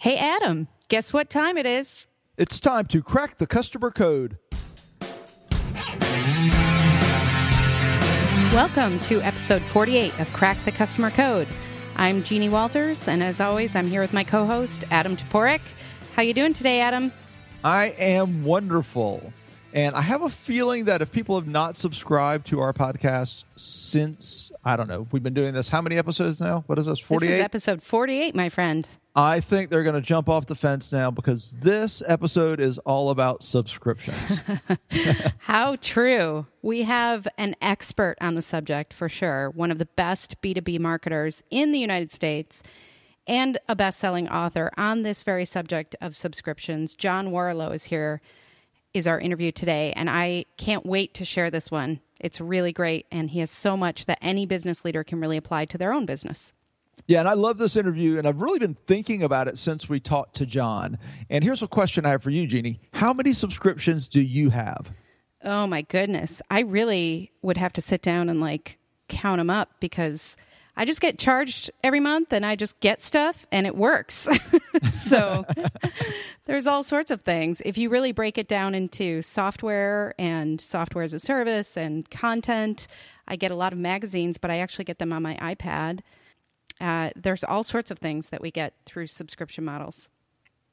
Hey, Adam, guess what time it is? It's time to crack the customer code. Welcome to episode 48 of Crack the Customer Code. I'm Jeannie Walters, and as always, I'm here with my co-host Adam Toporek. How you doing today, Adam? I am wonderful. And I have a feeling that if people have not subscribed to our podcast since, I don't know, we've been doing this how many episodes now? What is this, 48? This is episode 48, my friend. I think they're going to jump off the fence now because this episode is all about subscriptions. How true. We have an expert on the subject for sure, one of the best B2B marketers in the United States and a best selling author on this very subject of subscriptions. John Warrillow is here, is our interview today, and I can't wait to share this one. It's really great, and he has so much that any business leader can really apply to their own business. Yeah, and I love this interview, and I've really been thinking about it since we talked to John. And here's a question I have for you, Jeannie. How many subscriptions do you have? Oh my goodness. I really would have to sit down and like count them up because I just get charged every month and I just get stuff and it works. so there's all sorts of things. If you really break it down into software and software as a service and content, I get a lot of magazines, but I actually get them on my iPad. Uh, there's all sorts of things that we get through subscription models.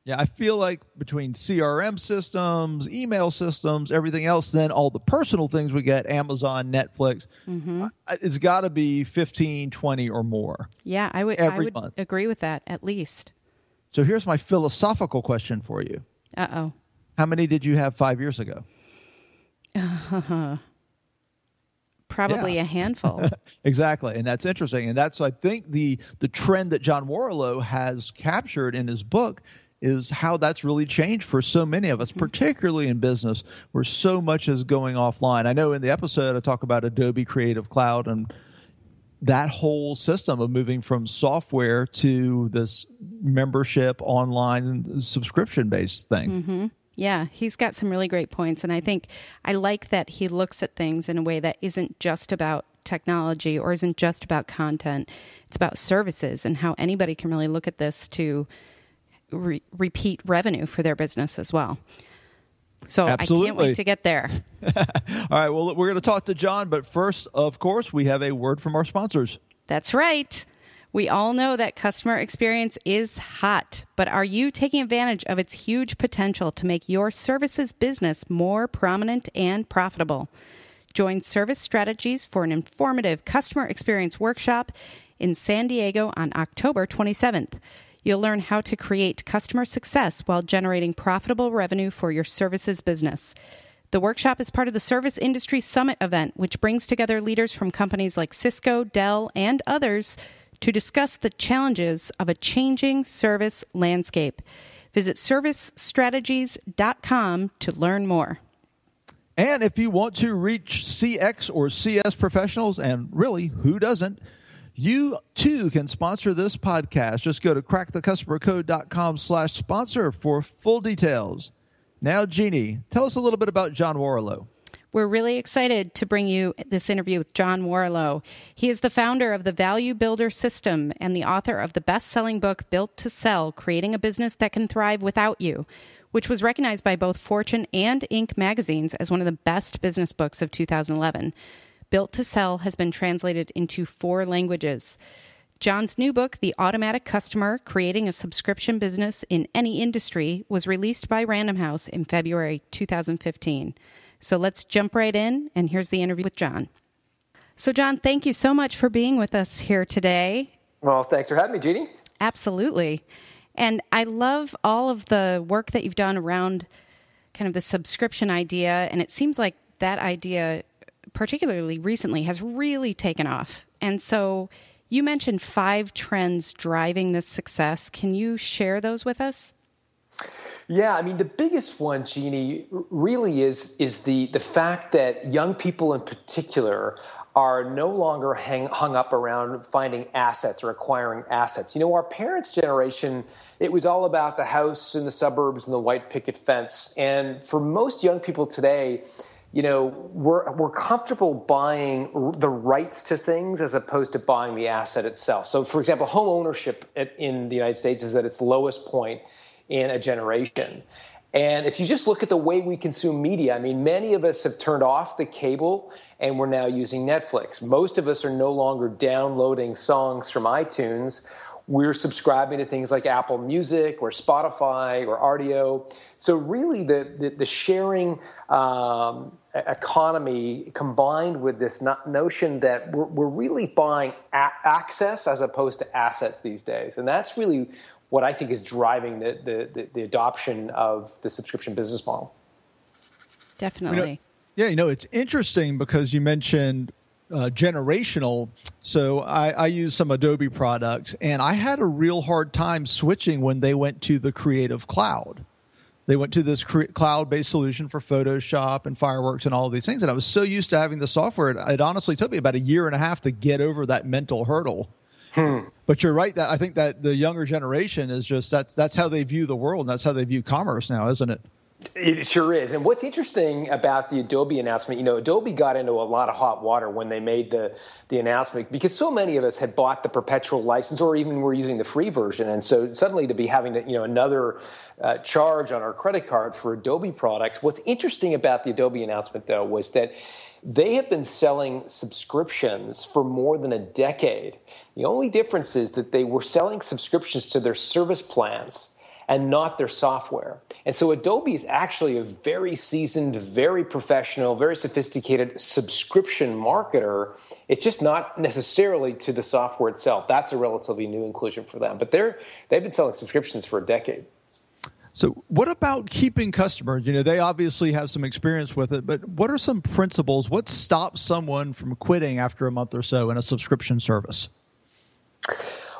Yeah, I feel like between CRM systems, email systems, everything else, then all the personal things we get, Amazon, Netflix, mm-hmm. it's got to be 15, 20 or more. Yeah, I would, I would month. agree with that at least. So here's my philosophical question for you. Uh oh. How many did you have five years ago? probably yeah. a handful. exactly, and that's interesting, and that's I think the the trend that John Warrillow has captured in his book is how that's really changed for so many of us, mm-hmm. particularly in business, where so much is going offline. I know in the episode I talk about Adobe Creative Cloud and that whole system of moving from software to this membership online subscription based thing. Mm-hmm. Yeah, he's got some really great points. And I think I like that he looks at things in a way that isn't just about technology or isn't just about content. It's about services and how anybody can really look at this to re- repeat revenue for their business as well. So Absolutely. I can't wait to get there. All right. Well, we're going to talk to John, but first, of course, we have a word from our sponsors. That's right. We all know that customer experience is hot, but are you taking advantage of its huge potential to make your services business more prominent and profitable? Join Service Strategies for an informative customer experience workshop in San Diego on October 27th. You'll learn how to create customer success while generating profitable revenue for your services business. The workshop is part of the Service Industry Summit event, which brings together leaders from companies like Cisco, Dell, and others to discuss the challenges of a changing service landscape. Visit servicestrategies.com to learn more. And if you want to reach CX or CS professionals, and really, who doesn't? You too can sponsor this podcast. Just go to crackthecustomercode.com slash sponsor for full details. Now, Jeannie, tell us a little bit about John Warrillow. We're really excited to bring you this interview with John Warrillow. He is the founder of the Value Builder System and the author of the best selling book, Built to Sell Creating a Business That Can Thrive Without You, which was recognized by both Fortune and Inc. magazines as one of the best business books of 2011. Built to Sell has been translated into four languages. John's new book, The Automatic Customer Creating a Subscription Business in Any Industry, was released by Random House in February 2015. So let's jump right in, and here's the interview with John. So, John, thank you so much for being with us here today. Well, thanks for having me, Jeannie. Absolutely. And I love all of the work that you've done around kind of the subscription idea. And it seems like that idea, particularly recently, has really taken off. And so you mentioned five trends driving this success. Can you share those with us? Yeah, I mean the biggest one, Jeannie, really is is the the fact that young people in particular are no longer hang, hung up around finding assets or acquiring assets. You know, our parents' generation, it was all about the house in the suburbs and the white picket fence. And for most young people today, you know, we're, we're comfortable buying the rights to things as opposed to buying the asset itself. So, for example, home ownership in the United States is at its lowest point in a generation. And if you just look at the way we consume media, I mean, many of us have turned off the cable and we're now using Netflix. Most of us are no longer downloading songs from iTunes we're subscribing to things like Apple Music or Spotify or Rdio. So really, the the, the sharing um, economy combined with this notion that we're, we're really buying a- access as opposed to assets these days, and that's really what I think is driving the the, the, the adoption of the subscription business model. Definitely. You know, yeah, you know, it's interesting because you mentioned uh, generational. So I, I use some Adobe products, and I had a real hard time switching when they went to the Creative Cloud. They went to this cre- cloud-based solution for Photoshop and Fireworks and all of these things, and I was so used to having the software. It, it honestly took me about a year and a half to get over that mental hurdle. Hmm. But you're right that I think that the younger generation is just that's that's how they view the world, and that's how they view commerce now, isn't it? It sure is. And what's interesting about the Adobe announcement, you know, Adobe got into a lot of hot water when they made the, the announcement because so many of us had bought the perpetual license or even were using the free version. And so suddenly to be having to, you know, another uh, charge on our credit card for Adobe products. What's interesting about the Adobe announcement, though, was that they have been selling subscriptions for more than a decade. The only difference is that they were selling subscriptions to their service plans and not their software. And so Adobe is actually a very seasoned, very professional, very sophisticated subscription marketer. It's just not necessarily to the software itself. That's a relatively new inclusion for them. But they're they've been selling subscriptions for a decade. So, what about keeping customers? You know, they obviously have some experience with it, but what are some principles? What stops someone from quitting after a month or so in a subscription service?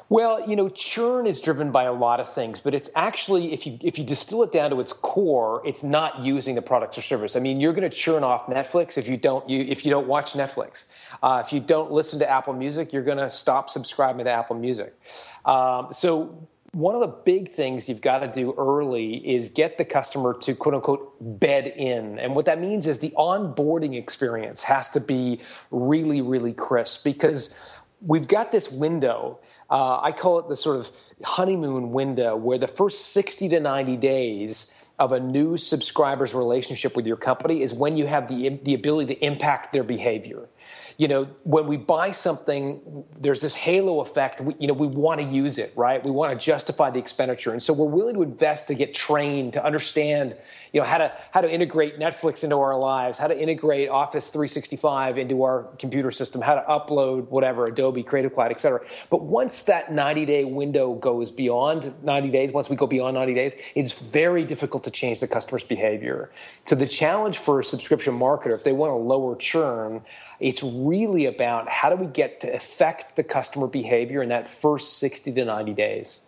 Well, you know, churn is driven by a lot of things, but it's actually if you if you distill it down to its core, it's not using the product or service. I mean, you're going to churn off Netflix if you don't you if you don't watch Netflix. Uh, if you don't listen to Apple Music, you're going to stop subscribing to Apple Music. Um, so one of the big things you've got to do early is get the customer to quote unquote bed in. And what that means is the onboarding experience has to be really, really crisp because we've got this window uh, I call it the sort of honeymoon window where the first 60 to 90 days of a new subscriber's relationship with your company is when you have the, the ability to impact their behavior you know, when we buy something, there's this halo effect. We, you know, we want to use it, right? We want to justify the expenditure, and so we're willing to invest to get trained to understand, you know, how to how to integrate Netflix into our lives, how to integrate Office 365 into our computer system, how to upload whatever Adobe Creative Cloud, et cetera. But once that 90 day window goes beyond 90 days, once we go beyond 90 days, it's very difficult to change the customer's behavior. So the challenge for a subscription marketer, if they want to lower churn, it's really about how do we get to affect the customer behavior in that first 60 to 90 days.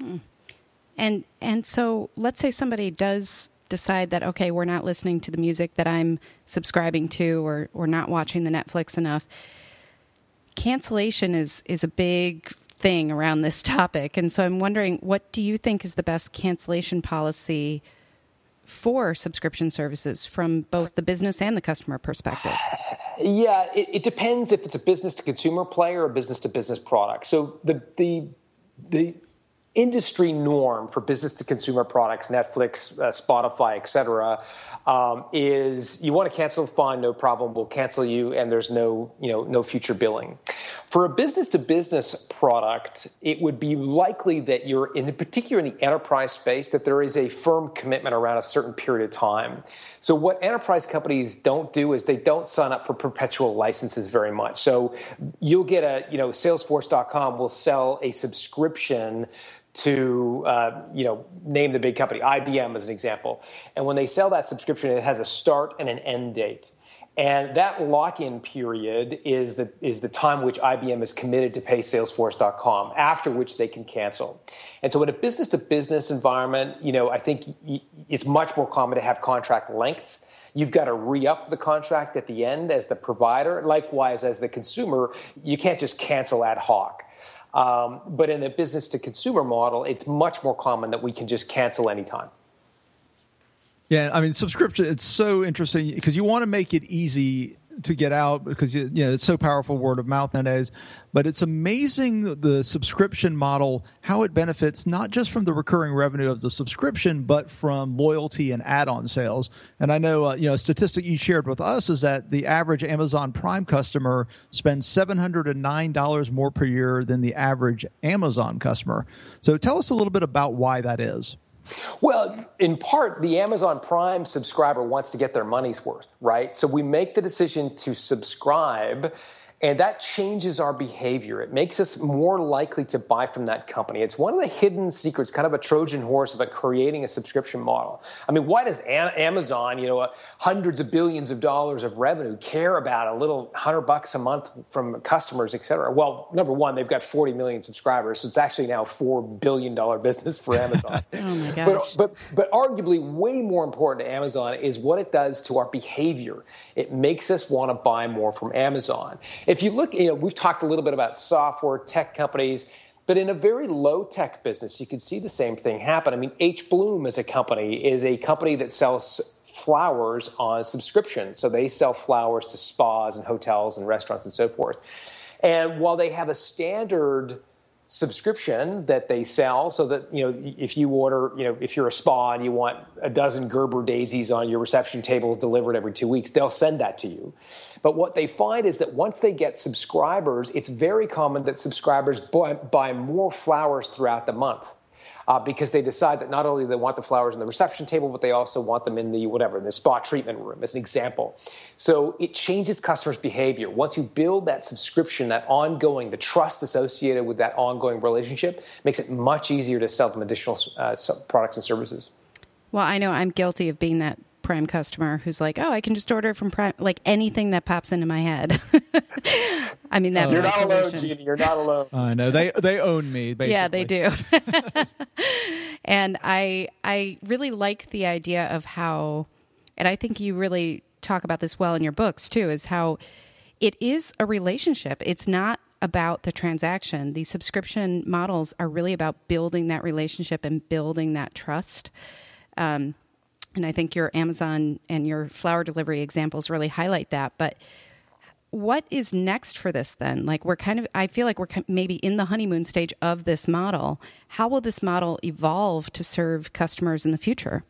Hmm. And and so let's say somebody does decide that okay, we're not listening to the music that I'm subscribing to or or not watching the Netflix enough. Cancellation is is a big thing around this topic. And so I'm wondering what do you think is the best cancellation policy for subscription services from both the business and the customer perspective? Yeah, it, it depends if it's a business to consumer play or a business to business product. So the the the industry norm for business to consumer products, Netflix, uh, Spotify, et cetera, um, is you want to cancel, fine, no problem. We'll cancel you, and there's no, you know, no future billing. For a business to business product, it would be likely that you're, in particular in the enterprise space, that there is a firm commitment around a certain period of time. So what enterprise companies don't do is they don't sign up for perpetual licenses very much. So you'll get a, you know, Salesforce.com will sell a subscription to uh, you know name the big company IBM as an example and when they sell that subscription it has a start and an end date and that lock-in period is the is the time which IBM is committed to pay salesforce.com after which they can cancel and so in a business to business environment you know I think it's much more common to have contract length You've got to re up the contract at the end as the provider. Likewise, as the consumer, you can't just cancel ad hoc. Um, but in a business to consumer model, it's much more common that we can just cancel anytime. Yeah, I mean, subscription, it's so interesting because you want to make it easy to get out because you know it's so powerful word of mouth nowadays. But it's amazing the subscription model how it benefits not just from the recurring revenue of the subscription but from loyalty and add-on sales. And i know uh, you know a statistic you shared with us is that the average amazon prime customer spends $709 more per year than the average amazon customer. So tell us a little bit about why that is well, in part, the Amazon Prime subscriber wants to get their money's worth, right? So we make the decision to subscribe and that changes our behavior. It makes us more likely to buy from that company. It's one of the hidden secrets, kind of a Trojan horse of creating a subscription model. I mean, why does Amazon, you know, uh, hundreds of billions of dollars of revenue, care about a little hundred bucks a month from customers, et cetera? Well, number one, they've got 40 million subscribers, so it's actually now a four billion dollar business for Amazon. oh my gosh! But, but but arguably, way more important to Amazon is what it does to our behavior. It makes us want to buy more from Amazon if you look, you know, we've talked a little bit about software, tech companies, but in a very low tech business, you can see the same thing happen. I mean, H. Bloom as a company is a company that sells flowers on subscription. So they sell flowers to spas and hotels and restaurants and so forth. And while they have a standard subscription that they sell so that you know if you order you know if you're a spa and you want a dozen gerber daisies on your reception table delivered every two weeks they'll send that to you. But what they find is that once they get subscribers it's very common that subscribers buy, buy more flowers throughout the month uh, because they decide that not only they want the flowers in the reception table, but they also want them in the whatever, in the spa treatment room, as an example. So it changes customers' behavior. Once you build that subscription, that ongoing, the trust associated with that ongoing relationship makes it much easier to sell them additional uh, products and services. Well, I know I'm guilty of being that Prime customer who's like, "Oh, I can just order from Prime, like anything that pops into my head." I mean, that's you're not solution. alone, Jeannie. You're not alone. I know they they own me. Basically. Yeah, they do. and I I really like the idea of how, and I think you really talk about this well in your books too, is how it is a relationship. It's not about the transaction. These subscription models are really about building that relationship and building that trust. Um, and I think your Amazon and your flower delivery examples really highlight that. But what is next for this then? Like, we're kind of, I feel like we're maybe in the honeymoon stage of this model. How will this model evolve to serve customers in the future?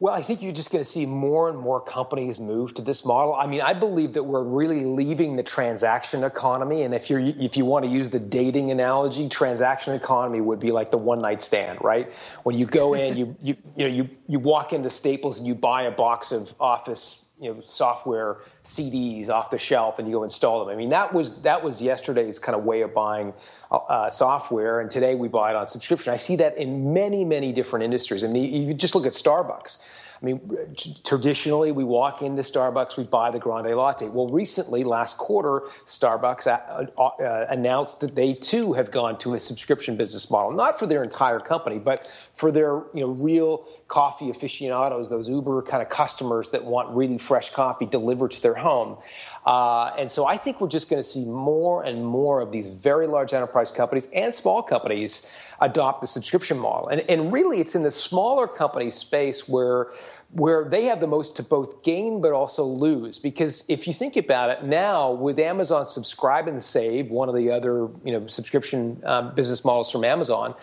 Well, I think you're just going to see more and more companies move to this model. I mean, I believe that we're really leaving the transaction economy, and if you're if you want to use the dating analogy, transaction economy would be like the one night stand, right? When you go in, you you you know you you walk into Staples and you buy a box of Office you know software CDs off the shelf and you go install them. I mean, that was that was yesterday's kind of way of buying uh, software, and today we buy it on subscription. I see that in many many different industries. I mean, you just look at Starbucks. I mean, traditionally, we walk into Starbucks, we buy the grande latte. Well, recently, last quarter, Starbucks uh, uh, announced that they too have gone to a subscription business model, not for their entire company, but for their you know real coffee aficionados, those Uber kind of customers that want really fresh coffee delivered to their home. Uh, and so I think we're just going to see more and more of these very large enterprise companies and small companies adopt the subscription model. And, and really, it's in the smaller company space where where they have the most to both gain but also lose because if you think about it now with amazon subscribe and save one of the other you know subscription um, business models from amazon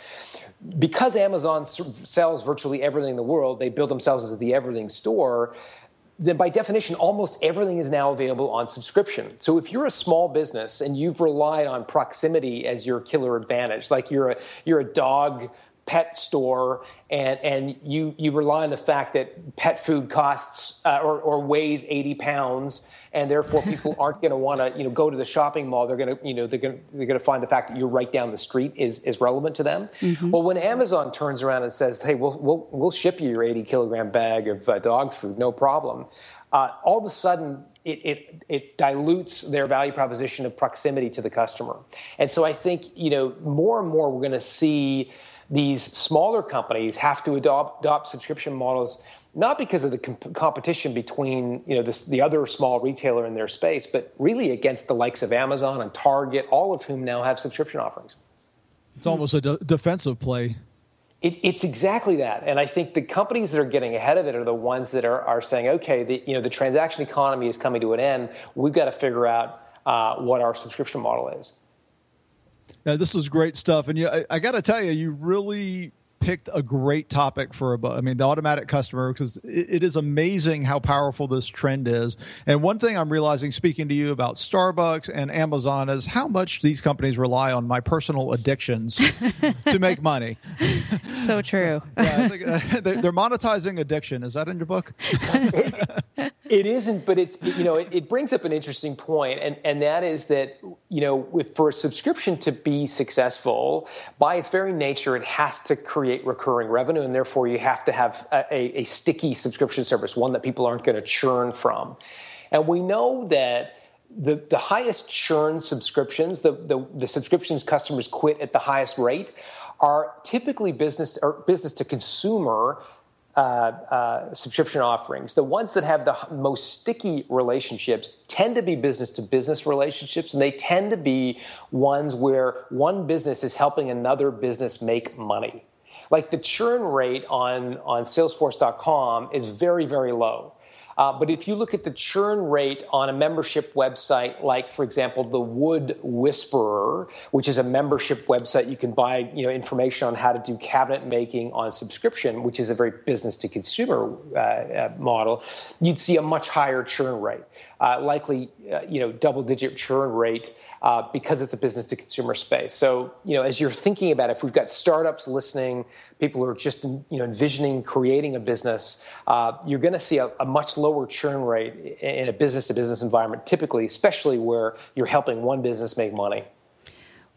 because amazon sells virtually everything in the world they build themselves as the everything store then by definition, almost everything is now available on subscription. So if you're a small business and you've relied on proximity as your killer advantage, like you're a you're a dog pet store and and you you rely on the fact that pet food costs uh, or, or weighs 80 pounds and therefore people aren't going to want to you know go to the shopping mall. They're going to you know they're going they're going to find the fact that you're right down the street is is relevant to them. Mm-hmm. well when amazon turns around and says hey we'll we'll, we'll ship you your 80 kilogram bag of uh, dog food no problem uh, all of a sudden it, it, it dilutes their value proposition of proximity to the customer. And so i think you know more and more we're going to see these smaller companies have to adopt, adopt subscription models not because of the comp- competition between you know this, the other small retailer in their space, but really against the likes of Amazon and Target, all of whom now have subscription offerings. It's almost a de- defensive play. It, it's exactly that, and I think the companies that are getting ahead of it are the ones that are, are saying, okay, the, you know, the transaction economy is coming to an end. We've got to figure out uh, what our subscription model is. Now, this is great stuff, and you, I, I got to tell you, you really picked a great topic for a book. I mean the automatic customer because it, it is amazing how powerful this trend is. And one thing I'm realizing speaking to you about Starbucks and Amazon is how much these companies rely on my personal addictions to make money. So true. yeah, think, uh, they're, they're, monetizing addiction. Is that in your book? it isn't, but it's you know it, it, brings up an interesting point, and and that is that you know for a subscription to be successful, by its very nature, it has to create recurring revenue, and therefore you have to have a, a, a sticky subscription service, one that people aren't going to churn from, and we know that. The, the highest churn subscriptions, the, the, the subscriptions customers quit at the highest rate, are typically business or business to consumer uh, uh, subscription offerings. The ones that have the most sticky relationships tend to be business to business relationships, and they tend to be ones where one business is helping another business make money. Like the churn rate on, on Salesforce.com is very, very low. Uh, but if you look at the churn rate on a membership website, like for example the Wood Whisperer, which is a membership website you can buy, you know, information on how to do cabinet making on subscription, which is a very business to consumer uh, uh, model, you'd see a much higher churn rate, uh, likely, uh, you know, double digit churn rate uh, because it's a business to consumer space. So, you know, as you're thinking about it, if we've got startups listening, people who are just, you know, envisioning creating a business, uh, you're going to see a, a, much lower churn rate in a business to business environment, typically, especially where you're helping one business make money.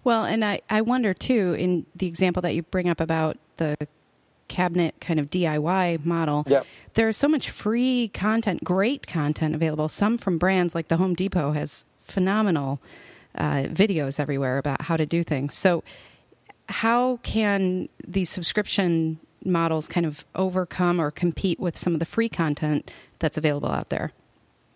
Well, and I, I wonder too, in the example that you bring up about the cabinet kind of DIY model, yep. there's so much free content, great content available. Some from brands like the Home Depot has phenomenal uh, videos everywhere about how to do things. So, how can these subscription models kind of overcome or compete with some of the free content that's available out there?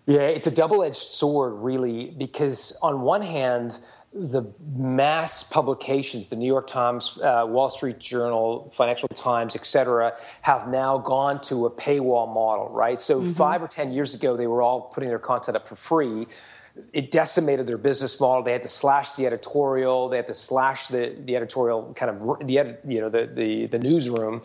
Yeah, it's a double edged sword, really, because on one hand, the mass publications, the New York Times, uh, Wall Street Journal, Financial Times, et cetera, have now gone to a paywall model, right? So mm-hmm. five or 10 years ago, they were all putting their content up for free it decimated their business model. They had to slash the editorial. They had to slash the, the editorial kind of the edit, you know the, the the newsroom.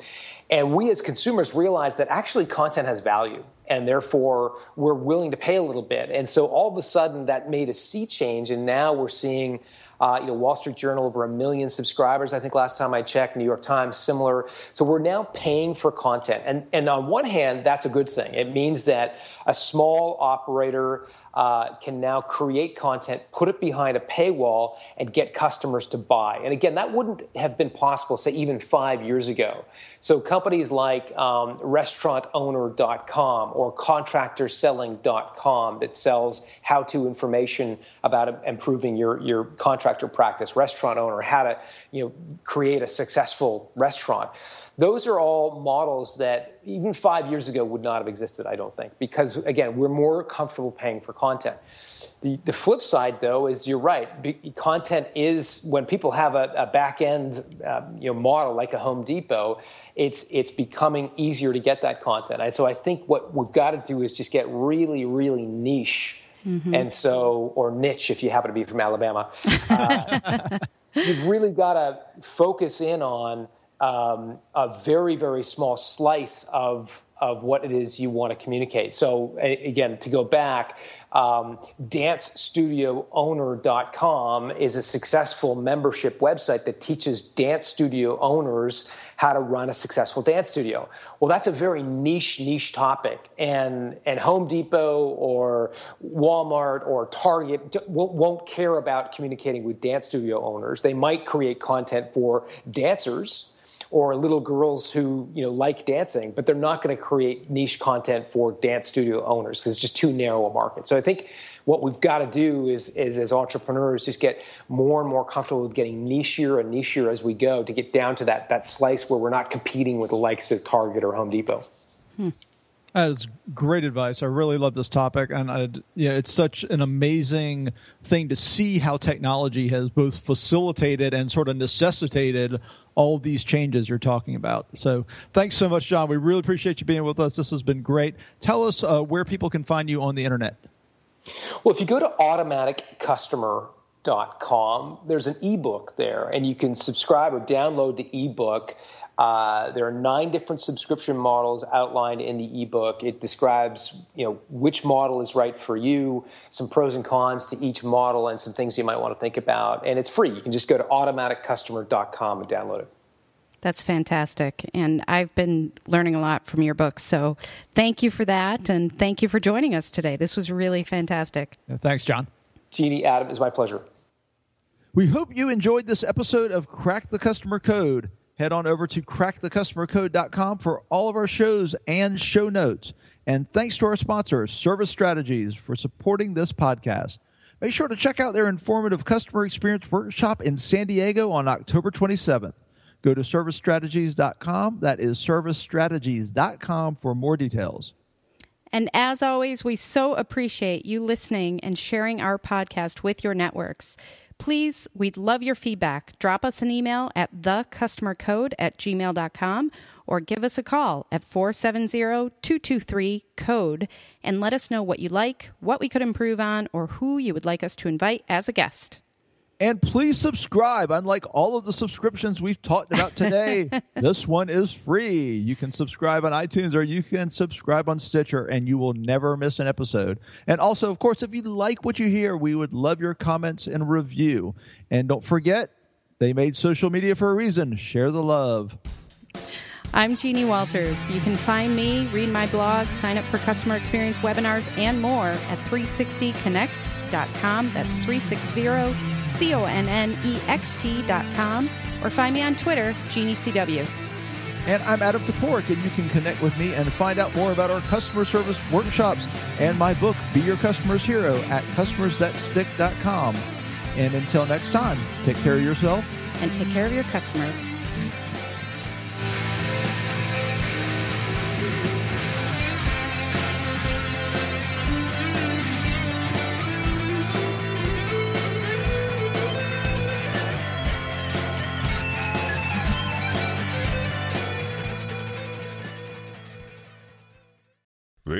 And we as consumers realized that actually content has value, and therefore we're willing to pay a little bit. And so all of a sudden that made a sea change, and now we're seeing. Uh, you know, Wall Street Journal over a million subscribers. I think last time I checked, New York Times similar. So we're now paying for content, and and on one hand, that's a good thing. It means that a small operator uh, can now create content, put it behind a paywall, and get customers to buy. And again, that wouldn't have been possible, say, even five years ago. So companies like um, restaurantowner.com or contractorselling.com that sells how-to information about improving your, your contractor practice, restaurant owner, how to you know, create a successful restaurant those are all models that even five years ago would not have existed, I don't think, because again, we're more comfortable paying for content. The, the flip side, though, is you're right. Be, content is when people have a, a back end um, you know, model like a Home Depot, it's, it's becoming easier to get that content. And so I think what we've got to do is just get really, really niche. Mm-hmm. And so, or niche if you happen to be from Alabama. Uh, you've really got to focus in on um, a very, very small slice of of what it is you want to communicate. So again, to go back, um, dancestudioowner.com is a successful membership website that teaches dance studio owners how to run a successful dance studio. Well, that's a very niche, niche topic, and and Home Depot or Walmart or Target won't care about communicating with dance studio owners. They might create content for dancers or little girls who you know like dancing, but they're not going to create niche content for dance studio owners because it's just too narrow a market. So I think what we've got to do is, is as entrepreneurs just get more and more comfortable with getting nichier and nichier as we go to get down to that that slice where we're not competing with the likes of Target or Home Depot. Hmm. That's great advice. I really love this topic, and I, yeah, it's such an amazing thing to see how technology has both facilitated and sort of necessitated all these changes you're talking about. So thanks so much, John. We really appreciate you being with us. This has been great. Tell us uh, where people can find you on the internet. Well, if you go to automaticcustomer.com, there's an ebook there, and you can subscribe or download the ebook. Uh, there are nine different subscription models outlined in the ebook. It describes, you know, which model is right for you, some pros and cons to each model, and some things you might want to think about. And it's free. You can just go to automaticcustomer.com and download it. That's fantastic. And I've been learning a lot from your book. So thank you for that. And thank you for joining us today. This was really fantastic. Thanks, John. Jeannie, Adam, it's my pleasure. We hope you enjoyed this episode of Crack the Customer Code. Head on over to crackthecustomercode.com for all of our shows and show notes. And thanks to our sponsor, Service Strategies, for supporting this podcast. Make sure to check out their informative customer experience workshop in San Diego on October 27th. Go to servicestrategies.com. That is servicestrategies.com for more details. And as always, we so appreciate you listening and sharing our podcast with your networks. Please, we'd love your feedback. Drop us an email at thecustomercode at gmail.com or give us a call at 470-223-CODE and let us know what you like, what we could improve on, or who you would like us to invite as a guest. And please subscribe. Unlike all of the subscriptions we've talked about today, this one is free. You can subscribe on iTunes or you can subscribe on Stitcher, and you will never miss an episode. And also, of course, if you like what you hear, we would love your comments and review. And don't forget, they made social media for a reason. Share the love. I'm Jeannie Walters. You can find me, read my blog, sign up for customer experience webinars, and more at 360connext.com. That's 360 C O N N E X T.com. Or find me on Twitter, JeannieCW. And I'm Adam Toporek, and you can connect with me and find out more about our customer service workshops and my book, Be Your Customer's Hero, at customersthatstick.com. And until next time, take care of yourself and take care of your customers.